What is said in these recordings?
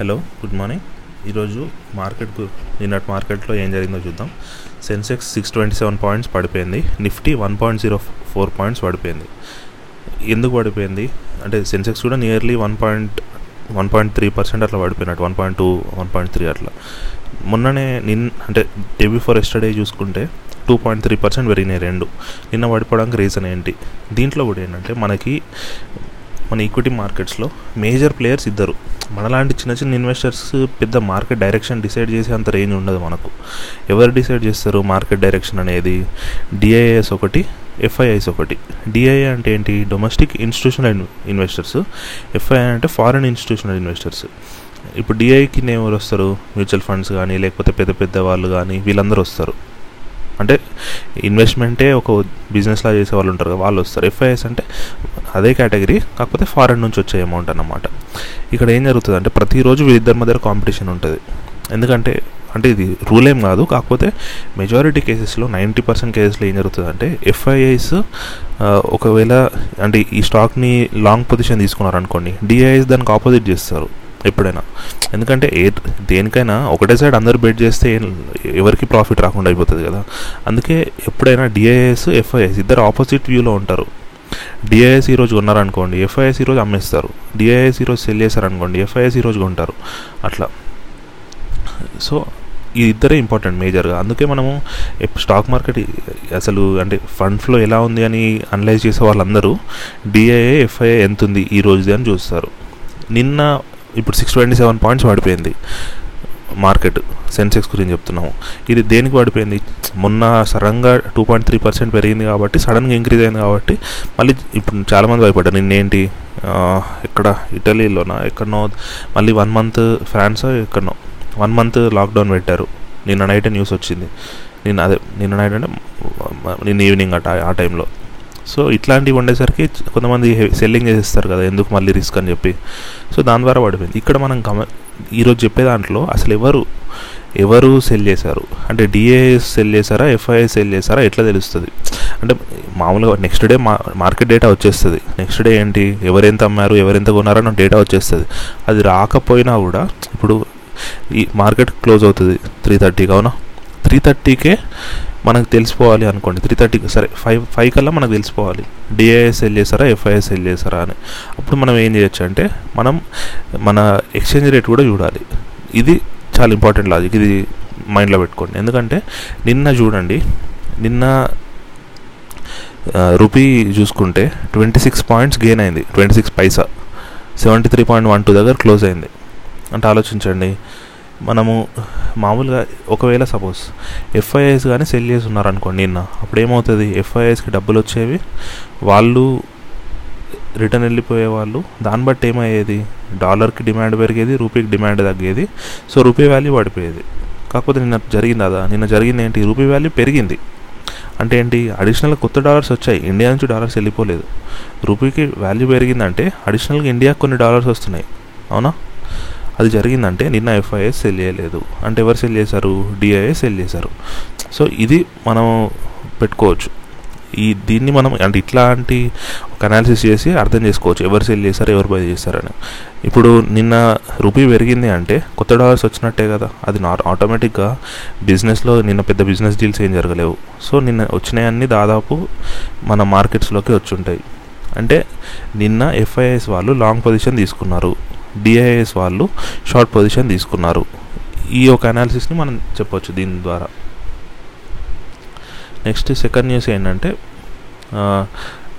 Hello good morning. ఈరోజు market నిన్నటి మార్కెట్లో ఏం జరిగిందో చూద్దాం. Sensex six twenty seven points పడిపోయింది. Nifty one point zero four points పడిపోయింది. ఎందుకు పడిపోయింది? అంటే సెన్సెక్స్ కూడా nearly one point one point three percent అట్లా పడిపోయినట్టు one point two one point three అట్లా. మొన్ననే నిన్ అంటే డే బిఫోర్ ఎస్టర్డే చూసుకుంటే టూ పాయింట్ త్రీ పర్సెంట్ పెరిగినాయి రెండు. నిన్న పడిపోవడానికి రీజన్ ఏంటి? దీంట్లో కూడా ఏంటంటే మనకి మన ఈక్విటీ మార్కెట్స్లో మేజర్ ప్లేయర్స్ ఇద్దరు. మనలాంటి చిన్న చిన్న ఇన్వెస్టర్స్ పెద్ద మార్కెట్ డైరెక్షన్ డిసైడ్ చేసే అంత రేంజ్ ఉండదు మనకు. ఎవరు డిసైడ్ చేస్తారు మార్కెట్ డైరెక్షన్ అనేది? డిఐఎస్ ఒకటి ఎఫ్ఐఐస్ ఒకటి. డిఐఏ అంటే ఏంటి? డొమెస్టిక్ ఇన్స్టిట్యూషనల్ ఇన్వెస్టర్స్ ఎఫ్ఐఐ అంటే ఫారిన్ ఇన్స్టిట్యూషనల్ ఇన్వెస్టర్స్ ఇప్పుడు డిఐకి ఎవరు వస్తారు? మ్యూచువల్ ఫండ్స్ కానీ లేకపోతే పెద్ద పెద్ద వాళ్ళు కానీ వీళ్ళందరూ వస్తారు. అంటే ఇన్వెస్ట్మెంటే ఒక బిజినెస్లా చేసే వాళ్ళు ఉంటారు కదా వాళ్ళు వస్తారు. ఎఫ్ఐఎస్ అంటే అదే కేటగిరీ కాకపోతే ఫారెన్ నుంచి వచ్చే అమౌంట్ అన్నమాట. ఇక్కడ ఏం జరుగుతుంది అంటే ప్రతిరోజు వీళ్ళిద్దరి మధ్య కాంపిటీషన్ ఉంటుంది. ఎందుకంటే అంటే ఇది రూల్ ఏం కాదు కాకపోతే మెజారిటీ కేసెస్లో నైంటీ పర్సెంట్ కేసెస్లో ఏం జరుగుతుంది అంటే ఎఫ్ఐఐస్ ఒకవేళ అంటే ఈ స్టాక్ని లాంగ్ పొజిషన్ తీసుకున్నారు అనుకోండి డిఐఎస్ దానికి ఆపోజిట్ చేస్తారు. ఎప్పుడైనా. ఎందుకంటే ఏ దేనికైనా ఒకటే సైడ్ అందరు బెట్ చేస్తే ఎవరికి ప్రాఫిట్ రాకుండా అయిపోతుంది కదా. అందుకే ఎప్పుడైనా డిఐఎస్ ఎఫ్ఐఎస్ ఇద్దరు ఆపోజిట్ వ్యూలో ఉంటారు. డిఐఎస్ ఈరోజు ఉన్నారనుకోండి ఎఫ్ఐఎస్ ఈరోజు అమ్మేస్తారు. డిఐఎస్ ఈరోజు సెల్ చేశారనుకోండి ఎఫ్ఐఎస్ ఈరోజు కొంటారు. అట్లా. సో ఇది ఇద్దరే ఇంపార్టెంట్ మేజర్గా అందుకే మనము స్టాక్ మార్కెట్ అసలు అంటే ఫండ్ ఫ్లో ఎలా ఉంది అని అనలైజ్ చేసే వాళ్ళందరూ డిఐఏ ఎఫ్ఐఏ ఎంత ఉంది ఈ రోజుది అని చూస్తారు. నిన్న ఇప్పుడు సిక్స్ ట్వంటీ సెవెన్ పాయింట్స్ పడిపోయింది మార్కెట్ సెన్సెక్స్ గురించి చెప్తున్నాము. ఇది దేనికి పడిపోయింది మొన్న సడన్గా టూ పాయింట్ త్రీ పర్సెంట్ పెరిగింది కాబట్టి సడన్గా ఇంక్రీజ్ అయింది కాబట్టి మళ్ళీ ఇప్పుడు చాలామంది భయపడ్డారు. నిన్నేంటి? ఎక్కడ? ఇటలీలోనా? ఎక్కడనో? మళ్ళీ వన్ మంత్ ఫ్రాన్స్? ఎక్కడనో? వన్ మంత్ లాక్డౌన్ పెట్టారు. నిన్న నైట్ న్యూస్ వచ్చింది. నిన్న అదే నిన్న నైట్ అంటే నిన్న ఈవినింగ్ అట ఆ టైంలో సో ఇట్లాంటివి ఉండేసరికి కొంతమంది సెల్లింగ్ చేసేస్తారు కదా ఎందుకు మళ్ళీ రిస్క్ అని చెప్పి. సో దాని ద్వారా పడిపోయింది. ఇక్కడ మనం గమ ఈరోజు చెప్పే దాంట్లో అసలు ఎవరు ఎవరు సెల్ చేశారు? అంటే డిఏఎస్ సెల్ చేశారా ఎఫ్ఐఎస్ సెల్ చేశారా ఎట్లా తెలుస్తుంది? అంటే మామూలుగా నెక్స్ట్ డే మా మార్కెట్ డేటా వచ్చేస్తుంది. నెక్స్ట్ డే ఏంటి? ఎవరెంత అమ్మారు ఎవరెంత కొన్నారో డేటా వచ్చేస్తుంది. అది రాకపోయినా కూడా ఇప్పుడు ఈ మార్కెట్ క్లోజ్ అవుతుంది. త్రీ థర్టీకి అవునా? త్రీ థర్టీకే మనకు తెలిసిపోవాలి అనుకోండి. త్రీ థర్టీకి సరే ఫైవ్ ఫైవ్ కల్లా మనకు తెలిసిపోవాలి. డిఐఎస్ సెల్ చేస్తారా ఎఫ్ఐఎస్ సెల్ చేస్తారా అని. అప్పుడు మనం ఏం చేయొచ్చు అంటే మనం మన ఎక్స్చేంజ్ రేట్ కూడా చూడాలి. ఇది చాలా ఇంపార్టెంట్ లాజిక్ ఇది మైండ్లో పెట్టుకోండి. ఎందుకంటే నిన్న చూడండి నిన్న రూపీ చూసుకుంటే ట్వంటీ సిక్స్ పాయింట్స్ గెయిన్ అయింది. Twenty six paisa seventy three point one two దగ్గర క్లోజ్ అయింది. అంటే ఆలోచించండి. మనము మామూలుగా ఒకవేళ సపోజ్ ఎఫ్ఐఎస్ కానీ సెల్ చేసి ఉన్నారనుకోండి నిన్న అప్పుడు ఏమవుతుంది ఎఫ్ఐఎస్కి డబ్బులు వచ్చేవి వాళ్ళు రిటర్న్ వెళ్ళిపోయే వాళ్ళు దాన్ని బట్టి ఏమయ్యేది? డాలర్కి డిమాండ్ పెరిగేది రూపీకి డిమాండ్ తగ్గేది సో రూపీ వాల్యూ పడిపోయేది. కాకపోతే నిన్న జరిగింది అదా? నిన్న జరిగింది ఏంటి? రూపీ వాల్యూ పెరిగింది. అంటే ఏంటి? అడిషనల్ కొత్త డాలర్స్ వచ్చాయి. ఇండియా నుంచి డాలర్స్ వెళ్ళిపోలేదు. రూపీకి వాల్యూ పెరిగిందంటే అడిషనల్గా ఇండియాకి కొన్ని డాలర్స్ వస్తున్నాయి. అవునా? అది జరిగిందంటే నిన్న ఎఫ్ఐఎస్ సెల్ చేయలేదు. అంటే ఎవరు సెల్ చేశారు? డిఐఎస్ సెల్ చేశారు. సో ఇది మనం పెట్టుకోవచ్చు. ఈ దీన్ని మనం అంటే ఇట్లాంటి ఒక అనాలిసిస్ చేసి అర్థం చేసుకోవచ్చు. ఎవరు సెల్ చేశారు? ఎవరు బై చేశారని. ఇప్పుడు నిన్న రూపీ పెరిగింది అంటే కొత్త డాలర్స్ వచ్చినట్టే కదా. అది నా ఆటోమేటిక్గా బిజినెస్లో నిన్న పెద్ద బిజినెస్ డీల్స్ ఏం జరగలేవు. సో నిన్న వచ్చినాయన్నీ దాదాపు మన మార్కెట్స్లోకి వచ్చి ఉంటాయి. అంటే నిన్న ఎఫ్ఐఎస్ వాళ్ళు లాంగ్ పొజిషన్ తీసుకున్నారు. డిఐఎస్ వాళ్ళు షార్ట్ పొజిషన్ తీసుకున్నారు. ఈ ఒక అనాలిసిస్ని మనం చెప్పొచ్చు దీని ద్వారా. నెక్స్ట్ సెకండ్ న్యూస్ ఏంటంటే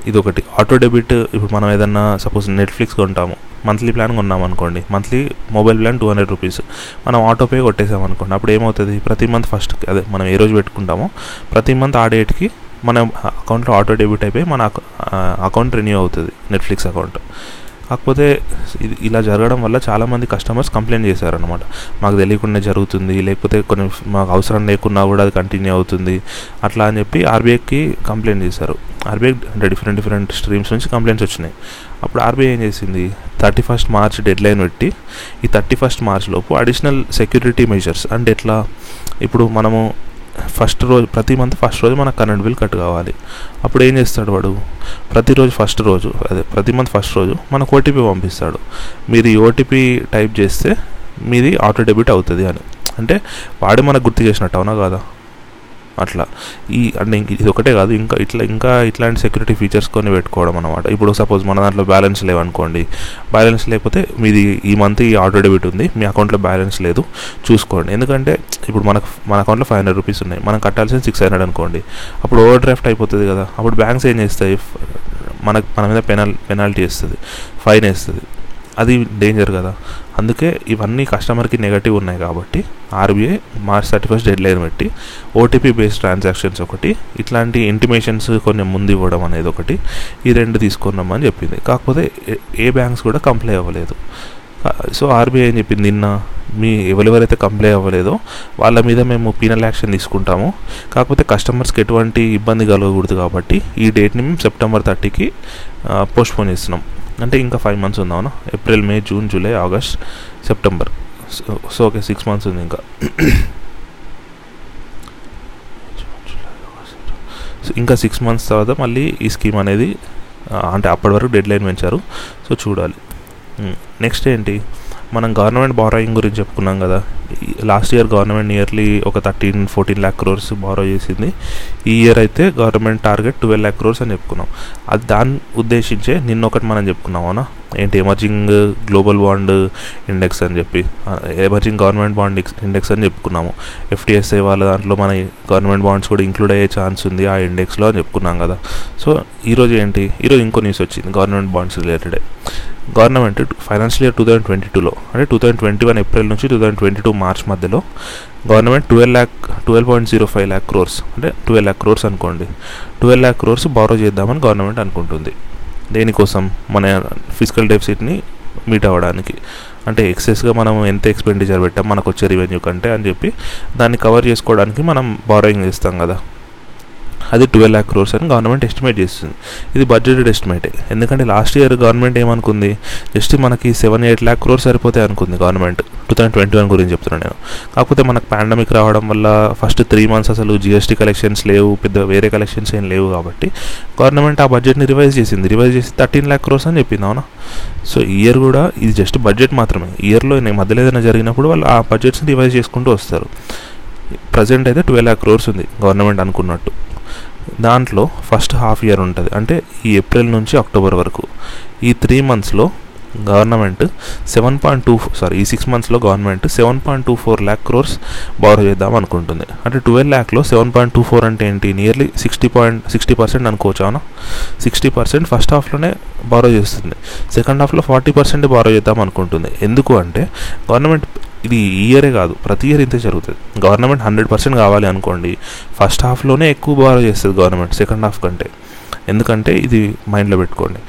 ఇది ఒకటి ఆటో డెబిట్ ఇప్పుడు మనం ఏదన్నా సపోజ్ నెట్ఫ్లిక్స్ కొంటాము. మంత్లీ ప్లాన్ కొన్నాం అనుకోండి. Monthly mobile plan two hundred rupees మనం ఆటోపే కొట్టేసాం అనుకోండి. అప్పుడు ఏమవుతుంది? ప్రతి మంత్ ఫస్ట్ అదే మనం ఏ రోజు పెట్టుకుంటామో ప్రతి మంత్ ఆ డేట్కి మన అకౌంట్లో ఆటో డెబిట్ అయిపోయి మన అకౌంట్ రెన్యూ అవుతుంది. నెట్ఫ్లిక్స్ అకౌంట్ కాకపోతే ఇలా జరగడం వల్ల చాలామంది కస్టమర్స్ కంప్లైంట్ చేశారనమాట మాకు తెలియకుండా జరుగుతుంది లేకపోతే కొన్ని మాకు అవసరం లేకున్నా కూడా అది కంటిన్యూ అవుతుంది. అట్లా అని చెప్పి ఆర్బీఐకి కంప్లైంట్ చేశారు. ఆర్బీఐ అంటే డిఫరెంట్ డిఫరెంట్ స్ట్రీమ్స్ నుంచి కంప్లైంట్స్ వచ్చినాయి. అప్పుడు ఆర్బీఐ ఏం చేసింది? Thirty first March deadline పెట్టి ఈ థర్టీ ఫస్ట్ మార్చ్ లోపు అడిషనల్ సెక్యూరిటీ మెజర్స్ అంటే ఎట్లా? ఇప్పుడు మనము ఫస్ట్ రోజు ప్రతి మంత్ ఫస్ట్ రోజు మనకు కరెంట్ బిల్ కట్ కావాలి. అప్పుడు ఏం చేస్తాడు వాడు? ప్రతిరోజు ఫస్ట్ రోజు అదే ప్రతి మంత్ ఫస్ట్ రోజు మనకు ఓటీపీ పంపిస్తాడు. మీరు ఈ ఓటీపీ టైప్ చేస్తే మీది ఆటో డెబిట్ అవుతుంది అని. అంటే వాడు మనకు గుర్తు చేసినట్టు అవునా కదా? అట్లా. ఈ అంటే ఇంక ఇది ఒకటే కాదు ఇంకా ఇట్లా ఇంకా ఇట్లాంటి సెక్యూరిటీ ఫీచర్స్ కొన్ని పెట్టుకోవడం అనమాట ఇప్పుడు సపోజ్ మన దాంట్లో బ్యాలెన్స్ లేవనుకోండి బ్యాలెన్స్ లేకపోతే మీది ఈ మంత్ ఈ ఆటో డెబిట్ ఉంది మీ అకౌంట్లో బ్యాలెన్స్ లేదు చూసుకోండి. ఎందుకంటే ఇప్పుడు మనకు మన అకౌంట్లో ఫైవ్ హండ్రెడ్ రూపీస్ ఉన్నాయి మనం కట్టాల్సిన సిక్స్ హండ్రెడ్ అనుకోండి. అప్పుడు ఓవర్ డ్రాఫ్ట్ అయిపోతుంది కదా అప్పుడు బ్యాంక్స్ ఏం చేస్తాయి? మనకు మన మీద పెనాల్ పెనాల్టీ వేస్తుంది ఫైన్ వేస్తుంది. అది డేంజర్ కదా. అందుకే ఇవన్నీ కస్టమర్కి నెగటివ్ ఉన్నాయి కాబట్టి RBI March thirty first deadline పెట్టి ఓటీపీ బేస్డ్ ట్రాన్సాక్షన్స్ ఒకటి ఇట్లాంటి ఇంటిమేషన్స్ కొంచెం ముందు ఇవ్వడం అనేది ఒకటి ఈ రెండు తీసుకున్నామని చెప్పింది. కాకపోతే ఏ బ్యాంక్స్ కూడా కంప్లై అవ్వలేదు. సో ఆర్బీఐ ఏం చెప్పింది? నిన్న మీ ఎవరెవరైతే కంప్లైంట్ అవ్వలేదో వాళ్ళ మీద మేము పీనల్ యాక్షన్ తీసుకుంటాము. కాకపోతే కస్టమర్స్కి ఎటువంటి ఇబ్బంది కలగకూడదు కాబట్టి ఈ డేట్ని మేము సెప్టెంబర్ థర్టీకి పోస్ట్పోన్ చేస్తున్నాం. అంటే ఇంకా ఫైవ్ మంత్స్ ఉంది అవునా April May June July August September so okay six months ఉంది ఇంకా. ఇంకా సిక్స్ మంత్స్ తర్వాత మళ్ళీ ఈ స్కీమ్ అనేది అంటే అప్పటి వరకు డెడ్ లైన్ పెంచారు. సో చూడాలి. Hmm. నెక్స్ట్ ఏంటి? మనం గవర్నమెంట్ బారోయింగ్ గురించి చెప్పుకున్నాం కదా. లాస్ట్ ఇయర్ గవర్నమెంట్ ఇయర్లీ ఒక thirteen fourteen lakh crores borrow చేసింది. ఈ ఇయర్ అయితే government target twelve lakh crores అని చెప్పుకున్నాం. అది దాన్ని ఉద్దేశించే నిన్న ఒకటి మనం చెప్పుకున్నాం అవునా? ఏంటి ఎమర్జింగ్ గ్లోబల్ బాండ్ ఇండెక్స్ అని చెప్పి. ఎమర్జింగ్ గవర్నమెంట్ బాండ్ ఇండెక్స్ అని చెప్పుకున్నాము. ఎఫ్టీఎస్ఐ వాళ్ళ దాంట్లో మన గవర్నమెంట్ బాండ్స్ కూడా ఇంక్లూడ్ అయ్యే ఛాన్స్ ఉంది ఆ ఇండెక్స్లో అని చెప్పుకున్నాం కదా. సో ఈరోజు ఏంటి? ఈరోజు ఇంకో న్యూస్ వచ్చింది government bonds related government financial year two thousand twenty టూలో అంటే two thousand twenty one April నుంచి two thousand twenty two March మధ్యలో government twelve lakh twelve point zero five lakh crores అంటే ట్వెల్వ్ ల్యాక్ క్రోర్స్ అనుకోండి. ట్వెల్వ్ ల్యాక్ క్రోర్స్ బారో చేద్దామని government అనుకుంటుంది. దేనికోసం? మన ఫిజికల్ డెఫిసిట్ని మీట్ అవ్వడానికి. అంటే ఎక్సెస్గా మనం ఎంత ఎక్స్పెండిచర్ పెట్టాం మనకు వచ్చే రెవెన్యూ కంటే అని చెప్పి దాన్ని కవర్ చేసుకోవడానికి మనం బారోయింగ్ చేస్తాం కదా. అది ట్వెల్వ్ ల్యాక్ క్రోర్స్ అని గవర్నమెంట్ ఎస్టిమేట్ చేస్తుంది. ఇది బడ్జెటెడ్ ఎస్టిమేటే ఎందుకంటే లాస్ట్ ఇయర్ గవర్నమెంట్ ఏమనుకుంది? జస్ట్ మనకి సెవెన్ ఎయిట్ ల్యాక్ క్రోర్స్ సరిపోతాయి అనుకుంది government two thousand twenty one గురించి చెప్తున్నాను నేను. కాకపోతే మనకు పాండమిక్ రావడం వల్ల ఫస్ట్ త్రీ మంత్స్ అసలు జిఎస్టీ కలెక్షన్స్ లేవు పెద్ద వేరే కలెక్షన్స్ ఏం లేవు కాబట్టి గవర్నమెంట్ ఆ బడ్జెట్ని రివైజ్ చేసింది. రివైజ్ చేసి థర్టీన్ ల్యాక్ క్రోర్స్ అని చెప్పింది అవునా? సో ఇయర్ కూడా ఇది జస్ట్ బడ్జెట్ మాత్రమే. ఇయర్లో మధ్యలో ఏదైనా జరిగినప్పుడు వాళ్ళు ఆ బడ్జెట్స్ని రివైజ్ చేసుకుంటూ వస్తారు. ప్రజెంట్ అయితే ట్వెల్వ్ ల్యాక్ క్రోర్స్ ఉంది గవర్నమెంట్ అనుకున్నట్టు. దాంట్లో ఫస్ట్ హాఫ్ ఇయర్ ఉంటుంది. అంటే ఈ ఏప్రిల్ నుంచి అక్టోబర్ వరకు. ఈ త్రీ మంత్స్లో government seven point two sorry ఈ సిక్స్ మంత్స్లో government seven point two four lakh crores borrow చేద్దాం అనుకుంటుంది. అంటే ట్వెల్వ్ ల్యాక్లో సెవెన్ పాయింట్ టూ ఫోర్ అంటే ఏంటి? Nearly sixty point sixty percent అనుకోవచ్చు అవునా సిక్స్టీ పర్సెంట్ ఫస్ట్ హాఫ్లోనే బారో చేస్తుంది. సెకండ్ హాఫ్లో ఫార్టీ పర్సెంట్ బారో చేద్దాం అనుకుంటుంది. ఎందుకు అంటే గవర్నమెంట్ ఇది ఈ ఇయరే కాదు ప్రతి ఇయర్ ఇంతే జరుగుతుంది. గవర్నమెంట్ హండ్రెడ్ పర్సెంట్ కావాలి అనుకోండి ఫస్ట్ హాఫ్లోనే ఎక్కువ బారో చేస్తుంది గవర్నమెంట్ సెకండ్ హాఫ్ కంటే. ఎందుకంటే ఇది మైండ్లో పెట్టుకోండి.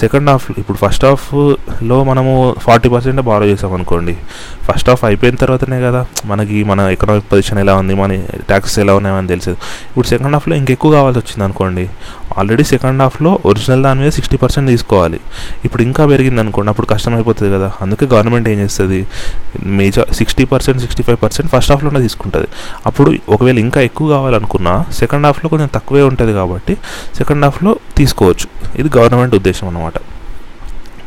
సెకండ్ హాఫ్ ఇప్పుడు ఫస్ట్ హాఫ్లో మనము ఫార్టీ పర్సెంట్ బారో చేసాం అనుకోండి. ఫస్ట్ హాఫ్ అయిపోయిన తర్వాతనే కదా మనకి మన ఎకనామిక్ పొజిషన్ ఎలా ఉంది మన ట్యాక్సెస్ ఎలా ఉన్నాయని తెలిసేది. ఇప్పుడు సెకండ్ హాఫ్లో ఇంకెక్కువ కావాల్సి వచ్చింది అనుకోండి. ఆల్రెడీ సెకండ్ హాఫ్లో ఒరిజినల్ దాని మీద సిక్స్టీ పర్సెంట్ తీసుకోవాలి. ఇప్పుడు ఇంకా పెరిగింది అనుకోండి అప్పుడు కష్టం అయిపోతుంది కదా. అందుకే గవర్నమెంట్ ఏం చేస్తుంది? Major sixty percent sixty five percent first హాఫ్లోనే తీసుకుంటుంది. అప్పుడు ఒకవేళ ఇంకా ఎక్కువ కావాలనుకున్నా సెకండ్ హాఫ్లో కొంచెం తక్కువే ఉంటుంది కాబట్టి సెకండ్ హాఫ్లో తీసుకోవచ్చు. ఇది గవర్నమెంట్ ఉద్దేశం అనమాట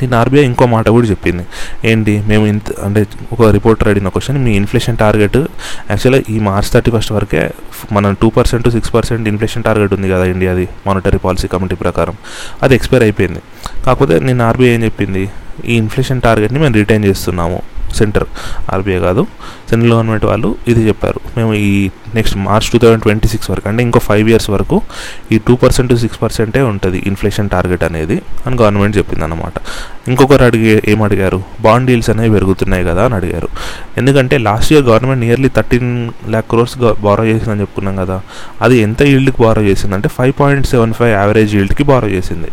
దీన్ని ఆర్బీఐ ఇంకో మాట కూడా చెప్పింది. ఏంటి? మేము ఇంత అంటే ఒక రిపోర్టర్ అడిగిన క్వశ్చన్ మీ ఇన్ఫ్లేషన్ టార్గెట్ యాక్చువల్గా ఈ మార్చ్ థర్టీ ఫస్ట్ వరకే మనం two percent six percent inflation target ఉంది కదా ఇండియాది మానిటరీ పాలసీ కమిటీ ప్రకారం. అది ఎక్స్పైర్ అయిపోయింది. కాకపోతే నేను ఆర్బీఐ ఏం చెప్పింది? ఈ ఇన్ఫ్లేషన్ టార్గెట్ని మేము రిటైన్ చేస్తున్నాము. సెంటర్ ఆర్బీఐ కాదు. సెంట్రల్ గవర్నమెంట్ వాళ్ళు ఇది చెప్పారు. మేము ఈ next March two thousand twenty six వరకు అంటే ఇంకో ఫైవ్ ఇయర్స్ వరకు ఈ టూ పర్సెంట్ టు సిక్స్ పర్సెంటే ఉంటుంది ఇన్ఫ్లేషన్ టార్గెట్ అనేది అని గవర్నమెంట్ చెప్పింది అనమాట ఇంకొకరు అడిగే ఏం అడిగారు బాండ్ డీల్స్ అనేవి పెరుగుతున్నాయి కదా అని అడిగారు. ఎందుకంటే last year government nearly thirteen lakh crores borrow చేసిందని చెప్పుకున్నాం కదా. అది ఎంత ఈల్డ్కి బారో చేసిందంటే five point seven five average ఈల్డ్కి borrow చేసింది.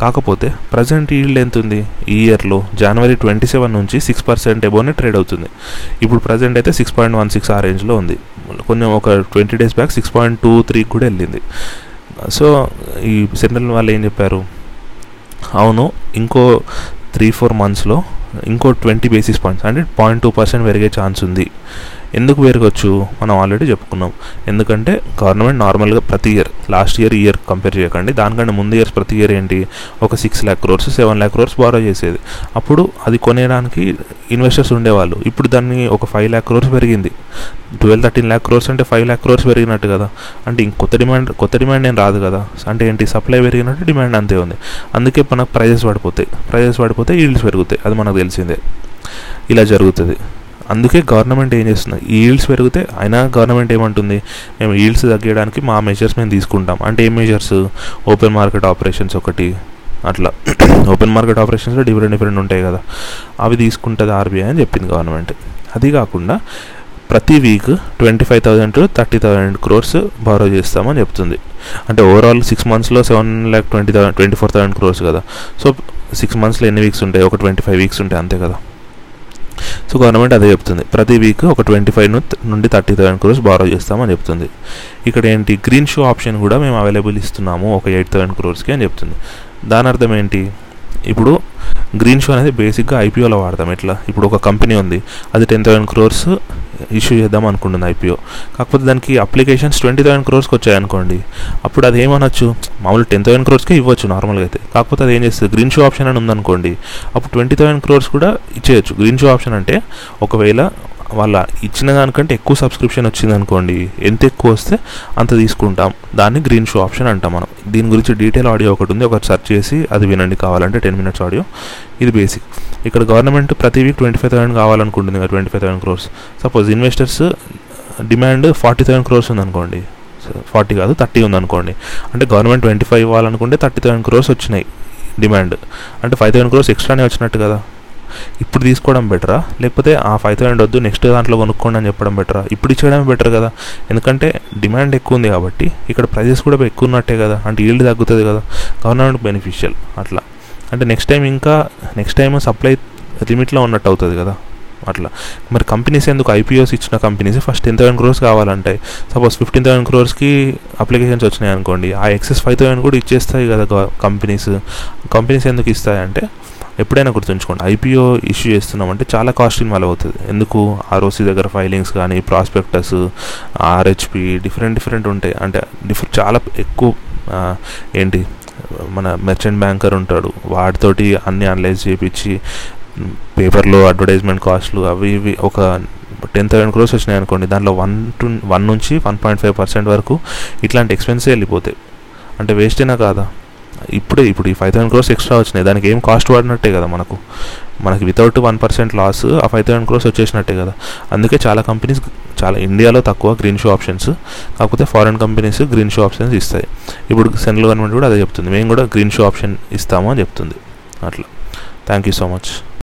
కాకపోతే ప్రజెంట్ ఈల్డ్ ఎంత ఉంది? ఈ ఇయర్లో జనవరి ట్వంటీ సెవెన్ నుంచి సిక్స్ పర్సెంట్ ఎబోనే ట్రేడ్ అవుతుంది. ఇప్పుడు ప్రజెంట్ అయితే సిక్స్ పాయింట్ వన్ సిక్స్ ఆ రేంజ్లో ఉంది. కొంచెం ఒక twenty days back six point two త్రీకి కూడా వెళ్ళింది. సో ఈ సెంట్రల్ వాళ్ళు ఏం చెప్పారు? అవును ఇంకో త్రీ ఫోర్ మంత్స్లో ఇంకో ట్వంటీ బేసిస్ పాయింట్స్ అంటే పాయింట్ టూ పర్సెంట్ పెరిగే ఛాన్స్ ఉంది. ఎందుకు పెరగచ్చు మనం ఆల్రెడీ చెప్పుకున్నాం. ఎందుకంటే గవర్నమెంట్ నార్మల్గా ప్రతి year last year year compare చేయకండి. దానికంటే ముందు ఇయర్స్ ప్రతి ఇయర్ ఏంటి? ఒక six lakh crores seven lakh crores borrow చేసేది. అప్పుడు అది కొనేయడానికి ఇన్వెస్టర్స్ ఉండేవాళ్ళు. ఇప్పుడు దాన్ని ఒక ఫైవ్ ల్యాక్ క్రోర్స్ పెరిగింది. ట్వెల్వ్ థర్టీన్ ల్యాక్ క్రోర్స్ అంటే ఫైవ్ ల్యాక్ క్రోర్స్ పెరిగినట్టు కదా. అంటే ఇంక కొత్త డిమాండ్ కొత్త డిమాండ్ ఏం రాదు కదా. అంటే ఏంటి? సప్లై పెరిగినట్టు డిమాండ్ అంతే ఉంది. అందుకే మనకు ప్రైజెస్ పడిపోతాయి. ప్రైజెస్ పడిపోతే ఈల్డ్స్ పెరుగుతాయి. అది మనకు తెలిసిందే. ఇలా జరుగుతుంది. అందుకే గవర్నమెంట్ ఏం చేస్తుంది? ఈ ఈల్డ్స్ పెరిగితే అయినా గవర్నమెంట్ ఏమంటుంది? మేము ఈల్డ్స్ తగ్గించడానికి మా మెజర్స్ మేము తీసుకుంటాం. అంటే ఏం మెజర్స్ ఓపెన్ మార్కెట్ ఆపరేషన్స్ ఒకటి అట్లా. ఓపెన్ మార్కెట్ ఆపరేషన్స్లో డిఫరెంట్ డిఫరెంట్ ఉంటాయి కదా. అవి తీసుకుంటుంది ఆర్బీఐ అని చెప్పింది గవర్నమెంట్ అది కాకుండా ప్రతి week twenty five thousand to thirty thousand crores borrow చేస్తామని చెప్తుంది. అంటే ఓవరాల్ సిక్స్ మంత్స్లో seven lakh twenty thousand twenty four thousand crores కదా. సో సిక్స్ మంత్స్లో ఎన్ని వీక్స్ ఉంటాయి? ఒక ట్వంటీ ఫైవ్ వీక్స్ ఉంటాయి అంతే కదా. సో గవర్నమెంట్ అదే చెప్తుంది. ప్రతి వీక్ ఒక ట్వంటీ ఫైవ్ నుండి థర్టీ థౌసండ్ క్రోర్స్ బారో చేస్తామని చెప్తుంది. ఇక్కడ ఏంటి? గ్రీన్ షో ఆప్షన్ కూడా మేము అవైలబుల్ ఇస్తున్నాము ఒక ఎయిట్ థౌసండ్ క్రోర్స్కి అని చెప్తుంది. దాని అర్థం ఏంటి? ఇప్పుడు గ్రీన్ షో అనేది బేసిక్గా ఐపీఓలో వాడతాం. ఎట్లా? ఇప్పుడు ఒక కంపెనీ ఉంది. అది టెన్ థౌసండ్ క్రోర్స్ ఇష్యూ చేద్దాం అనుకుంటుంది ఐపీఓ కాకపోతే దానికి అప్లికేషన్స్ ట్వంటీ థౌసండ్ క్రోర్స్కి వచ్చాయనుకోండి అప్పుడు అది ఏమనొచ్చు? మామూలు టెన్ థౌసండ్ క్రోర్స్కే ఇవ్వచ్చు నార్మల్గా అయితే. కాకపోతే అది ఏం చేస్తుంది? గ్రీన్ షో ఆప్షన్ అని ఉందనుకోండి. అప్పుడు ట్వంటీ థౌసండ్ క్రోర్స్ కూడా ఇచ్చేయచ్చు. గ్రీన్ షో ఆప్షన్ అంటే ఒకవేళ వాళ్ళ ఇచ్చిన దానికంటే ఎక్కువ సబ్స్క్రిప్షన్ వచ్చింది అనుకోండి ఎంత ఎక్కువ వస్తే అంత తీసుకుంటాం. దాన్ని గ్రీన్ షో ఆప్షన్ అంటాం మనం. దీని గురించి డీటెయిల్ ఆడియో ఒకటి ఉంది ఒకటి సెర్చ్ చేసి అది వినండి. కావాలంటే టెన్ మినిట్స్ ఆడియో ఇది బేసిక్ ఇక్కడ గవర్నమెంట్ ప్రతి వీక్ ట్వంటీ ఫైవ్ థౌసండ్ కావాలనుకుంటుంది కదా twenty five thousand crores suppose investors demand forty thousand crores ఉందనుకోండి ఫార్టీ కాదు థర్టీ ఉందనుకోండి. అంటే గవర్నమెంట్ ట్వంటీ ఫైవ్ ఇవ్వాలనుకుంటే థర్టీ థౌసండ్ క్రోర్స్ వచ్చినాయి డిమాండ్ అంటే ఫైవ్ థౌసండ్ క్రోర్స్ ఎక్స్ట్రానే వచ్చినట్టు కదా. ఇప్పుడు తీసుకోవడం బెటరా? లేకపోతే ఆ ఫైవ్ థౌసండ్ వద్దు నెక్స్ట్ దాంట్లో కొనుక్కోండి అని చెప్పడం బెటరా? ఇప్పుడు ఇచ్చేయడం బెటర్ కదా. ఎందుకంటే డిమాండ్ ఎక్కువ ఉంది కాబట్టి ఇక్కడ ప్రైజెస్ కూడా ఎక్కువ ఉన్నట్టే కదా. అంటే ఈల్డ్ తగ్గుతుంది కదా. గవర్నమెంట్ బెనిఫిషియల్ అట్లా. అంటే నెక్స్ట్ టైం ఇంకా నెక్స్ట్ టైం సప్లై లిమిట్లో ఉన్నట్టు అవుతుంది కదా. అట్లా. మరి కంపెనీస్ ఎందుకు? ఐపీఓస్ ఇచ్చిన companies first ten thousand crores కావాలంటాయి suppose fifteen thousand క్రోర్స్కి అప్లికేషన్స్ వచ్చినాయి అనుకోండి ఆ ఎక్సెస్ ఫైవ్ థౌసండ్ కూడా ఇచ్చేస్తాయి కదా కంపెనీస్. కంపెనీస్ ఎందుకు ఇస్తాయంటే ఎప్పుడైనా గుర్తుంచుకోండి ఐపీఓ ఇష్యూ చేస్తున్నామంటే చాలా కాస్ట్ ఇన్వాల్వ్ అవుతుంది. ఎందుకు? ఆర్ఓసీ దగ్గర ఫైలింగ్స్ కానీ ప్రాస్పెక్టస్ ఆర్హెచ్పి డిఫరెంట్ డిఫరెంట్ ఉంటాయి. అంటే డిఫర్ చాలా ఎక్కువ ఏంటి? మన మెర్చెంట్ బ్యాంకర్ ఉంటాడు వాటితోటి అన్ని అనలైజ్ చేయించి పేపర్లో అడ్వర్టైజ్మెంట్ కాస్ట్లు అవి ఇవి ఒక టెన్ థౌసండ్ క్రోర్స్ వచ్చినాయి అనుకోండి. దాంట్లో వన్ టు వన్ నుంచి వన్ పాయింట్ ఫైవ్ పర్సెంట్ వరకు ఇట్లాంటి ఎక్స్పెన్సే వెళ్ళిపోతాయి. అంటే వేస్టేనా కాదా? ఇప్పుడే ఇప్పుడు ఈ ఫైవ్ థౌసండ్ క్రోర్స్ ఎక్స్ట్రా వచ్చినాయి. దానికి ఏం కాస్ట్ పడినట్టే కదా మనకు. మనకి వితౌట్ వన్ పర్సెంట్ లాస్ ఆ ఫైవ్ థౌసండ్ క్రోర్స్ వచ్చేసినట్టే కదా. అందుకే చాలా కంపెనీస్ చాలా ఇండియాలో తక్కువ గ్రీన్ షో ఆప్షన్స్ కాకపోతే foreign companies green shoe options ఇస్తాయి. ఇప్పుడు సెంట్రల్ గవర్నమెంట్ కూడా అదే చెప్తుంది. మేము కూడా గ్రీన్ షో ఆప్షన్ ఇస్తాము అని చెప్తుంది. అట్లా. Thank you so much